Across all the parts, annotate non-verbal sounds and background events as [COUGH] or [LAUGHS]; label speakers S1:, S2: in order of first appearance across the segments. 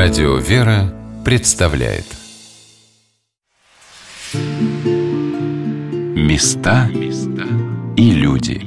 S1: Радио «Вера» представляет. Места и люди.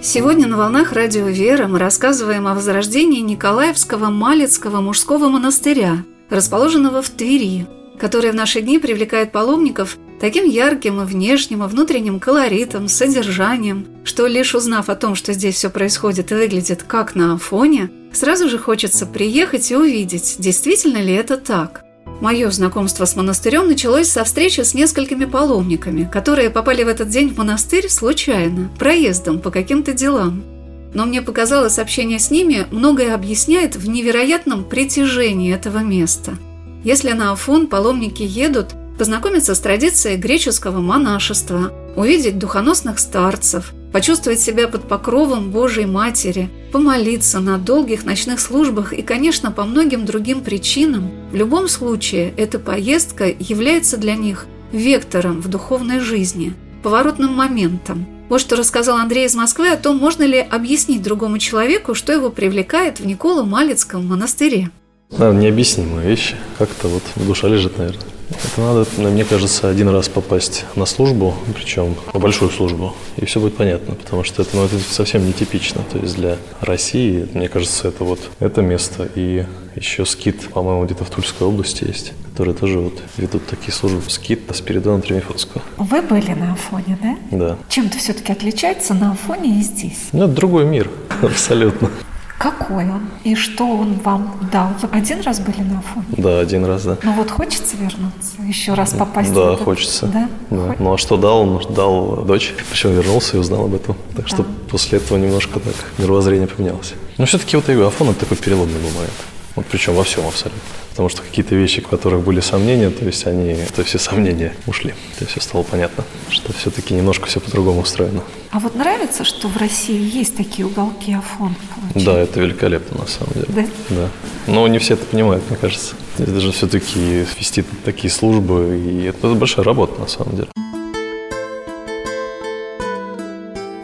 S2: Сегодня на волнах радио «Вера» мы рассказываем о возрождении Николаевского Малецкого мужского монастыря, расположенного в Твери, который в наши дни привлекает паломников таким ярким и внешним, и внутренним колоритом, содержанием, что лишь узнав о том, что здесь все происходит и выглядит как на фоне, сразу же хочется приехать и увидеть, действительно ли это так. Мое знакомство с монастырем началось со встречи с несколькими паломниками, которые попали в этот день в монастырь случайно, проездом по каким-то делам. Но мне показалось, общение с ними многое объясняет в невероятном притяжении этого места. Если на Афон паломники едут – познакомиться с традицией греческого монашества, увидеть духоносных старцев, почувствовать себя под покровом Божьей Матери, помолиться на долгих ночных службах и, конечно, по многим другим причинам, в любом случае эта поездка является для них вектором в духовной жизни, поворотным моментом. Вот что рассказал Андрей из Москвы о том, можно ли объяснить другому человеку, что его привлекает в Николо-Малицком монастыре.
S3: Наверное, необъяснимая вещь. Как-то вот душа лежит, наверное. Это надо, мне кажется, один раз попасть на службу, причем на большую службу, и все будет понятно, потому что это, ну, это совсем нетипично. То есть для России, мне кажется, это вот это место и еще скит, по-моему, где-то в Тульской области есть, которые тоже вот ведут такие службы. Скит Спиридона Тремифонского.
S2: Вы были на Афоне, да?
S3: Да.
S2: Чем-то все-таки отличается на Афоне и здесь?
S3: Ну, это другой мир, [LAUGHS] абсолютно.
S2: Какой он? И что он вам дал? Вы один раз были на Афоне?
S3: Да, один раз, да.
S2: Ну вот хочется вернуться, еще раз попасть
S3: да,
S2: в этот...
S3: хочется.
S2: Да?
S3: да. Ну а что дал? Он дал дочь, причем вернулся и узнал об этом. Так да. что после этого немножко так мировоззрение поменялось. Но все-таки вот Афон это такой переломный момент. Вот причем во всем абсолютно. Потому что какие-то вещи, в которых были сомнения, то есть они, то все сомнения ушли. То есть все стало понятно, что все-таки немножко все по-другому устроено.
S2: А вот нравится, что в России есть такие уголки Афон?
S3: Да, это великолепно на самом деле.
S2: Да?
S3: Да. Но не все это понимают, мне кажется. Это же все-таки вести такие службы, и это большая работа на самом деле.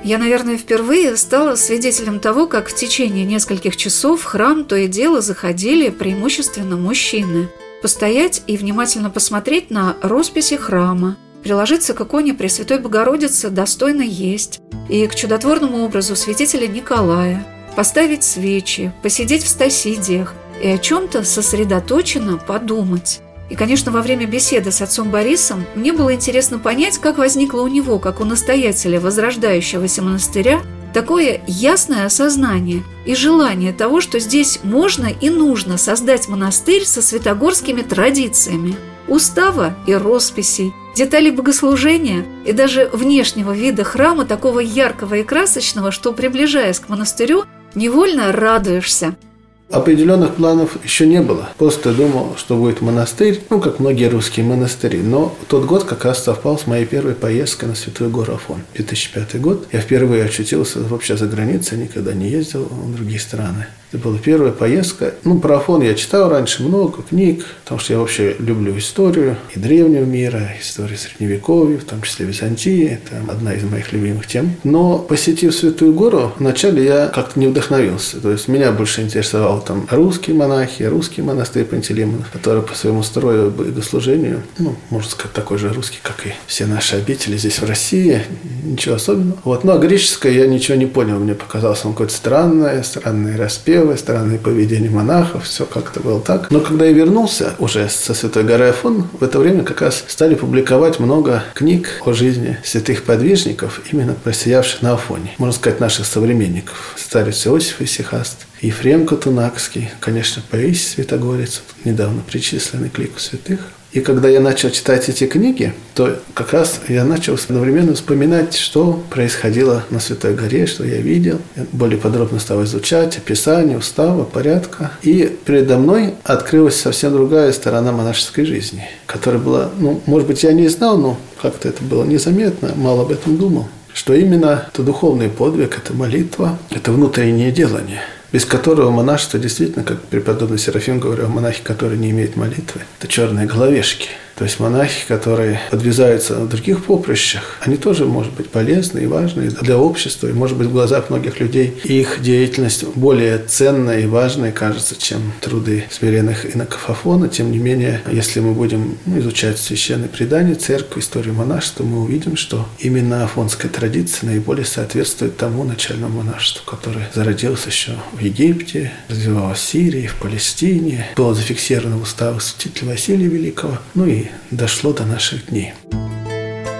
S2: Я, наверное, впервые стала свидетелем того, как в течение нескольких часов в храм то и дело заходили преимущественно мужчины. Постоять и внимательно посмотреть на росписи храма, приложиться к иконе Пресвятой Богородицы достойно есть, и к чудотворному образу святителя Николая, поставить свечи, посидеть в стасидиях и о чем-то сосредоточенно подумать. И, конечно, во время беседы с отцом Борисом мне было интересно понять, как возникло у него, как у настоятеля возрождающегося монастыря, такое ясное осознание и желание того, что здесь можно и нужно создать монастырь со святогорскими традициями, устава и росписей, деталей богослужения и даже внешнего вида храма такого яркого и красочного, что, приближаясь к монастырю, невольно радуешься –
S4: Определенных планов еще не было. Просто думал, что будет монастырь, ну, как многие русские монастыри. Но тот год как раз совпал с моей первой поездкой на Святую Гору Афон. 2005 год. Я впервые очутился вообще за границей, никогда не ездил в другие страны. Это была первая поездка. Ну, про Афон я читал раньше много книг, потому что я вообще люблю историю и древнего мира, историю Средневековья, в том числе Византии. Это одна из моих любимых тем. Но, посетив Святую Гору, вначале я как-то не вдохновился. То есть меня больше интересовал там русские монахи, русский монастырь Пантелеймонов, который по своему строю богослужению, ну, можно сказать, такой же русский, как и все наши обители здесь в России. Ничего особенного. Вот. Ну, а греческое я ничего не понял. Мне показалось он какое-то странное, странный распев левой стороны поведение монахов, все как-то было так. Но когда я вернулся уже со Святой горы Афон, в это время как раз стали публиковать много книг о жизни святых подвижников, именно просиявших на Афоне. Можно сказать, наших современников. Старец Иосиф Исихаст, Ефрем Катунакский, конечно, Паисий Святогорец, недавно причисленный к лику святых. И когда я начал читать эти книги, то как раз я начал одновременно вспоминать, что происходило на Святой горе, что я видел. Я более подробно стал изучать описание устава, порядка. И передо мной открылась совсем другая сторона монашеской жизни, которая была, ну, может быть, я не знал, но как-то это было незаметно, мало об этом думал что именно это духовный подвиг, это молитва, это внутреннее делание – без которого монашество действительно, как преподобный Серафим говорил, монахи, которые не имеют молитвы, это черные головешки. То есть монахи, которые подвязаются на других поприщах, они тоже, может быть, полезны и важны для общества, и, может быть, в глазах многих людей их деятельность более ценная и важная кажется, чем труды смиренных иноков Афона. Тем не менее, если мы будем изучать священные предания, церковь, историю монашества, мы увидим, что именно афонская традиция наиболее соответствует тому начальному монашеству, которое зародилось еще в Египте, развивалось в Сирии, в Палестине, было зафиксировано в уставах святителя Василия Великого, ну и дошло до наших дней.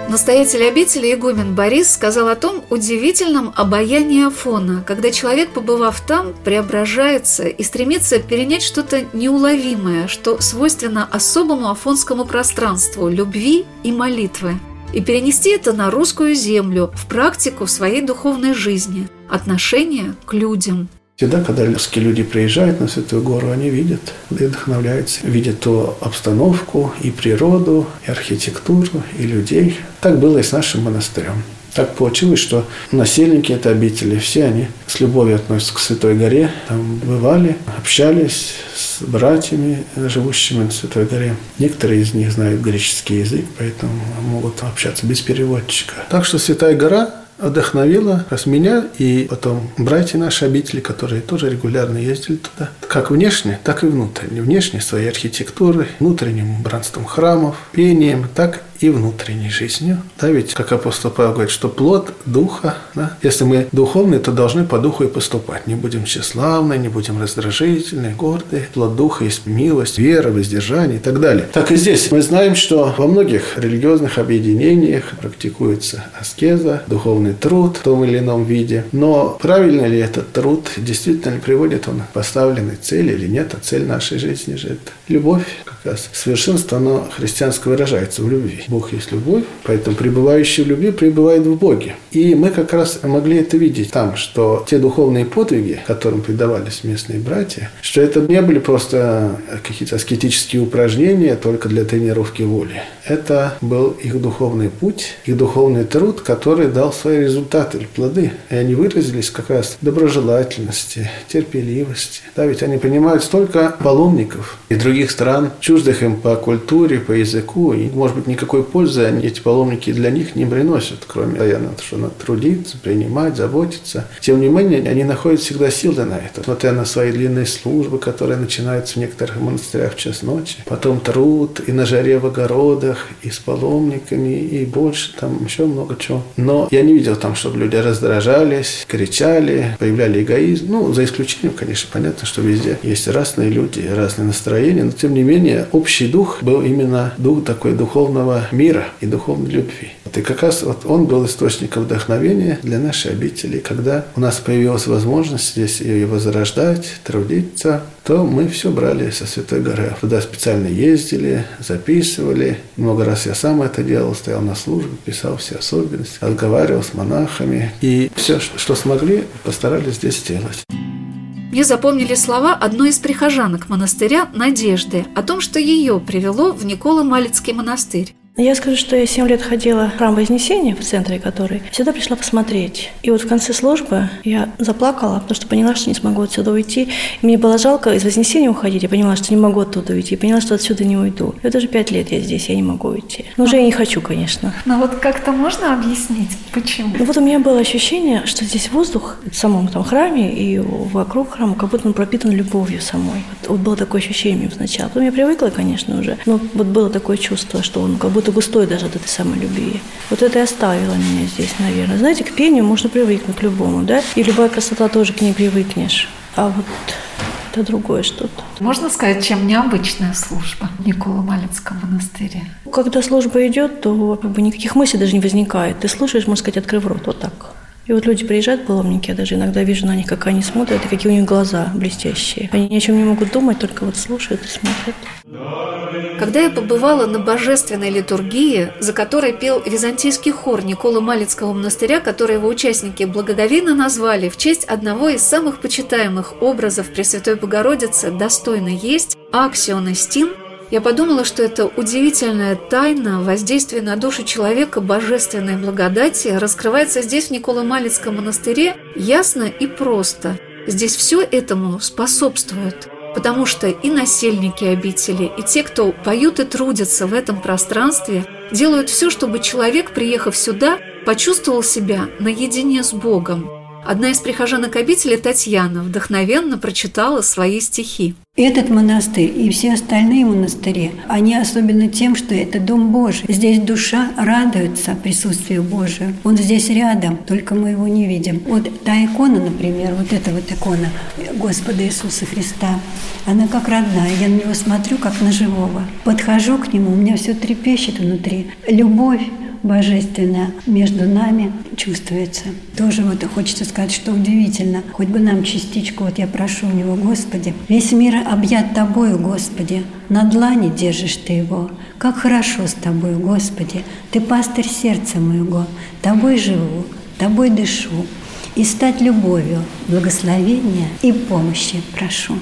S2: Настоятель обители игумен Борис сказал о том удивительном обаянии Афона, когда человек, побывав там, преображается и стремится перенять что-то неуловимое, что свойственно особому афонскому пространству любви и молитвы, и перенести это на русскую землю, в практику своей духовной жизни, отношение к людям –
S4: Всегда, когда русские люди приезжают на Святую Гору, они видят и вдохновляются, видят ту обстановку, и природу, и архитектуру, и людей. Так было и с нашим монастырем. Так получилось, что насельники этой обители, все они с любовью относятся к Святой Горе. Там бывали, общались с братьями, живущими на Святой Горе. Некоторые из них знают греческий язык, поэтому могут общаться без переводчика. Так что Святая Гора вдохновила раз меня и потом братья наши обители, которые тоже регулярно ездили туда. Как внешне, так и внутренне. Внешне своей архитектурой, внутренним убранством храмов, пением, так и внутренней жизнью. Да, ведь, как апостол Павел говорит, что плод духа, да, если мы духовные, то должны по духу и поступать. Не будем тщеславны, не будем раздражительны, гордые. Плод духа есть милость, вера, воздержание и так далее. Так и здесь мы знаем, что во многих религиозных объединениях практикуется аскеза, духовный труд в том или ином виде. Но правильно ли этот труд, действительно ли приводит он к поставленной цели или нет, а цель нашей жизни же это любовь. Совершенство, оно христианское выражается в любви. Бог есть любовь, поэтому пребывающий в любви пребывает в Боге. И мы как раз могли это видеть там, что те духовные подвиги, которым предавались местные братья, что это не были просто какие-то аскетические упражнения только для тренировки воли. Это был их духовный путь, их духовный труд, который дал свои результаты плоды. И они выразились как раз доброжелательности, терпеливости. Да, ведь они понимают столько паломников из других стран, чуждых им по культуре, по языку, и, может быть, никакой пользы они, эти паломники для них не приносят, кроме постоянно, что надо трудиться, принимать, заботиться. Тем не менее, они находят всегда силы на это. Смотря на свои длинные службы, которые начинаются в некоторых монастырях в час ночи. Потом труд и на жаре в огородах, и с паломниками, и больше, там еще много чего. Но я не видел там, чтобы люди раздражались, кричали, появляли эгоизм. Ну, за исключением, конечно, понятно, что везде есть разные люди, разные настроения, но тем не менее общий дух был именно дух такой духовного мира и духовной любви. Вот и как раз вот он был источником вдохновения для нашей обители. Когда у нас появилась возможность здесь ее возрождать, трудиться, то мы все брали со Святой горы. Туда специально ездили, записывали. Много раз я сам это делал, стоял на службе, писал все особенности, разговаривал с монахами. И все, что смогли, постарались здесь сделать.
S2: Мне запомнили слова одной из прихожанок монастыря Надежды о том, что ее привело в Никола-Малицкий монастырь.
S5: Я скажу, что я 7 лет ходила в храм Вознесения, в центре который, всегда пришла посмотреть. И вот в конце службы я заплакала, потому что поняла, что не смогу отсюда уйти. И мне было жалко из Вознесения уходить. Я поняла, что не могу оттуда уйти. Я поняла, что отсюда не уйду. И вот уже 5 лет я здесь, я не могу уйти. Но уже я не хочу, конечно.
S2: Но вот как-то можно объяснить, почему?
S5: Ну вот у меня было ощущение, что здесь воздух в самом там храме и вокруг храма, как будто он пропитан любовью самой. Вот, вот было такое ощущение сначала. Потом я привыкла, конечно, уже. Но вот было такое чувство, что он как будто какой-то густой даже от этой самой любви. Вот это и оставило меня здесь, наверное. Знаете, к пению можно привыкнуть к любому, да? И любая красота тоже к ней привыкнешь. А вот это другое что-то.
S2: Можно сказать, чем необычная служба в Никола Малинском монастыре?
S5: Когда служба идет, то как бы никаких мыслей даже не возникает. Ты слушаешь, можно сказать, открыв рот, вот так. И вот люди приезжают, паломники, я даже иногда вижу на них, как они смотрят, и какие у них глаза блестящие. Они ни о чем не могут думать, только вот слушают и смотрят.
S2: Когда я побывала на божественной литургии, за которой пел византийский хор Никола Малицкого монастыря, который его участники благоговейно назвали в честь одного из самых почитаемых образов Пресвятой Богородицы «Достойно есть» Аксион Стин, я подумала, что это удивительная тайна воздействия на душу человека божественной благодати раскрывается здесь, в Николо-Малицком монастыре, ясно и просто. Здесь все этому способствует – потому что и насельники обители, и те, кто поют и трудятся в этом пространстве, делают все, чтобы человек, приехав сюда, почувствовал себя наедине с Богом. Одна из прихожанок обители, Татьяна, вдохновенно прочитала свои стихи.
S6: Этот монастырь и все остальные монастыри, они особенно тем, что это Дом Божий. Здесь душа радуется присутствию Божию. Он здесь рядом, только мы его не видим. Вот та икона, например, вот эта вот икона Господа Иисуса Христа, она как родная. Я на него смотрю, как на живого. Подхожу к нему, у меня все трепещет внутри. Любовь, божественное между нами чувствуется. Тоже вот хочется сказать, что удивительно. Хоть бы нам частичку, вот я прошу у него, Господи, весь мир объят Тобою, Господи, на длани держишь Ты его. Как хорошо с Тобою, Господи, Ты пастырь сердца моего, Тобой живу, Тобой дышу, и стать любовью, благословения и помощи прошу.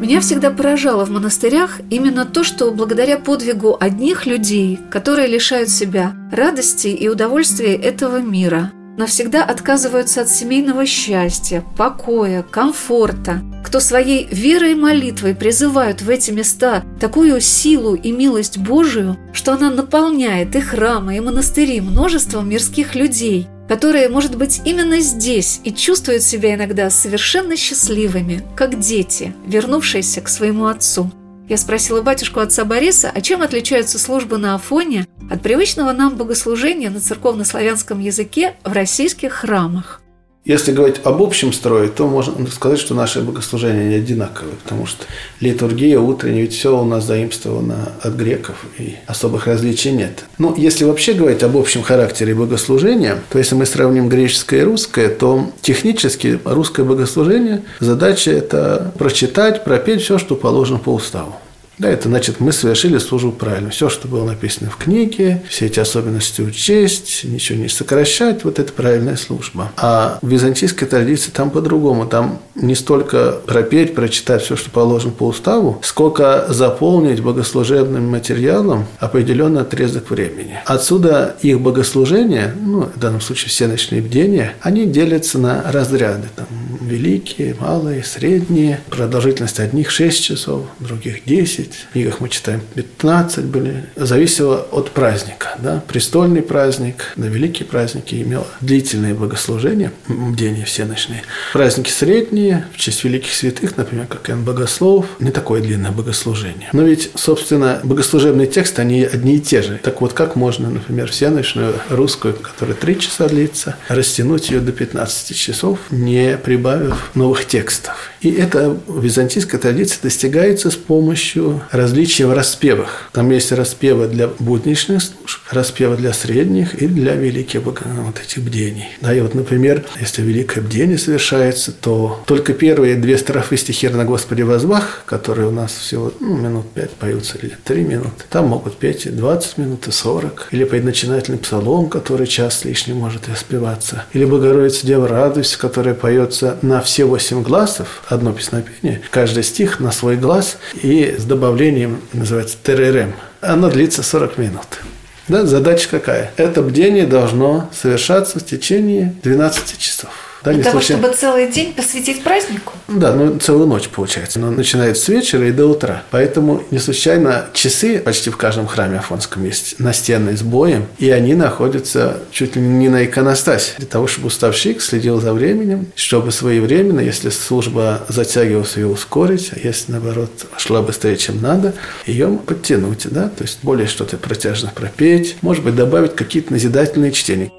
S2: Меня всегда поражало в монастырях именно то, что благодаря подвигу одних людей, которые лишают себя радости и удовольствия этого мира, навсегда отказываются от семейного счастья, покоя, комфорта, кто своей верой и молитвой призывают в эти места такую силу и милость Божию, что она наполняет и храмы, и монастыри множеством мирских людей – которые, может быть, именно здесь и чувствуют себя иногда совершенно счастливыми, как дети, вернувшиеся к своему отцу. Я спросила батюшку отца Бориса, а чем отличаются службы на Афоне от привычного нам богослужения на церковно-славянском языке в российских храмах.
S4: Если говорить об общем строе, то можно сказать, что наши богослужения не одинаковые, потому что литургия утренняя, ведь все у нас заимствовано от греков, и особых различий нет. Но если вообще говорить об общем характере богослужения, то если мы сравним греческое и русское, то технически русское богослужение, задача – это прочитать, пропеть все, что положено по уставу. Да, это значит, мы совершили службу правильно. Все, что было написано в книге, все эти особенности учесть, ничего не сокращать, вот это правильная служба. А в византийской традиции там по-другому. Там не столько пропеть, прочитать все, что положено по уставу, сколько заполнить богослужебным материалом определенный отрезок времени. Отсюда их богослужения, ну, в данном случае все ночные бдения, они делятся на разряды. Там, великие, малые, средние. Продолжительность одних 6 часов, других 10 10, в книгах мы читаем 15 были. Зависело от праздника. Да? Престольный праздник, на великие праздники имел длительные богослужения, бдения всеночные. Праздники средние, в честь великих святых, например, как Иоанн Богослов, не такое длинное богослужение. Но ведь, собственно, богослужебные тексты, они одни и те же. Так вот, как можно, например, всеночную русскую, которая 3 часа длится, растянуть ее до 15 часов, не прибавив новых текстов? И это в византийской традиции достигается с помощью различия в распевах. Там есть распевы для будничных служб, распевы для средних и для великих вот этих бдений. Да, и вот, например, если великое бдение совершается, то только первые две строфы стихир на Господе возвах, которые у нас всего ну, минут пять поются или три минуты, там могут петь и 20 минут, и 40. Или предначинательный псалом, который час лишний может испеваться. Или Богородица Дева радуйся, которая поется на все восемь глазов, одно песнопение, каждый стих на свой глаз и с добавлением, называется ТРРМ. Оно длится 40 минут. Да, задача какая? Это бдение должно совершаться в течение 12 часов.
S2: Да, Для того, случайно... чтобы целый день посвятить празднику?
S4: Да, ну целую ночь получается. Но начинается с вечера и до утра. Поэтому не случайно часы почти в каждом храме Афонском есть настенные с боем, и они находятся чуть ли не на иконостасе. Для того, чтобы уставщик следил за временем, чтобы своевременно, если служба затягивалась, ее ускорить, а если, наоборот, шла быстрее, чем надо, ее подтянуть, да, то есть более что-то протяжно пропеть, может быть, добавить какие-то назидательные чтения.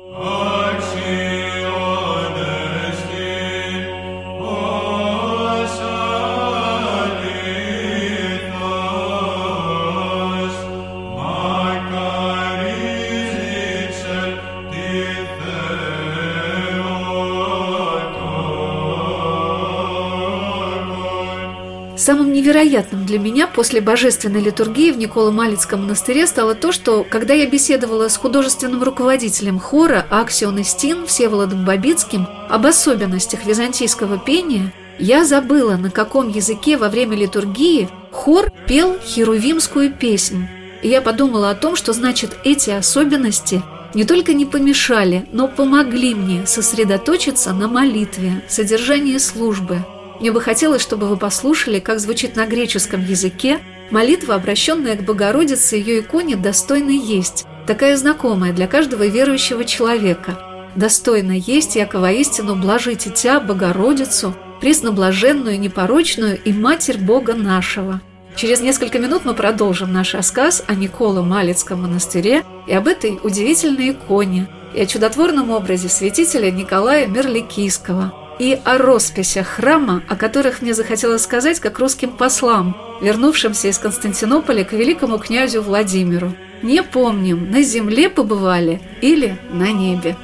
S2: Самым невероятным для меня после божественной литургии в Николо-Малицком монастыре стало то, что, когда я беседовала с художественным руководителем хора Аксион Истин Всеволодом Бабицким об особенностях византийского пения, я забыла, на каком языке во время литургии хор пел херувимскую песнь. И я подумала о том, что значит эти особенности не только не помешали, но помогли мне сосредоточиться на молитве, содержании службы – Мне бы хотелось, чтобы вы послушали, как звучит на греческом языке молитва, обращенная к Богородице и ее иконе «Достойно есть», такая знакомая для каждого верующего человека. «Достойно есть, яко воистину блажите Тя, Богородицу, пресноблаженную, непорочную и Матерь Бога нашего». Через несколько минут мы продолжим наш рассказ о Николо Малицком монастыре и об этой удивительной иконе, и о чудотворном образе святителя Николая Мерликийского, и о росписях храма, о которых мне захотелось сказать как русским послам, вернувшимся из Константинополя к великому князю Владимиру. Не помним, на земле побывали или на небе.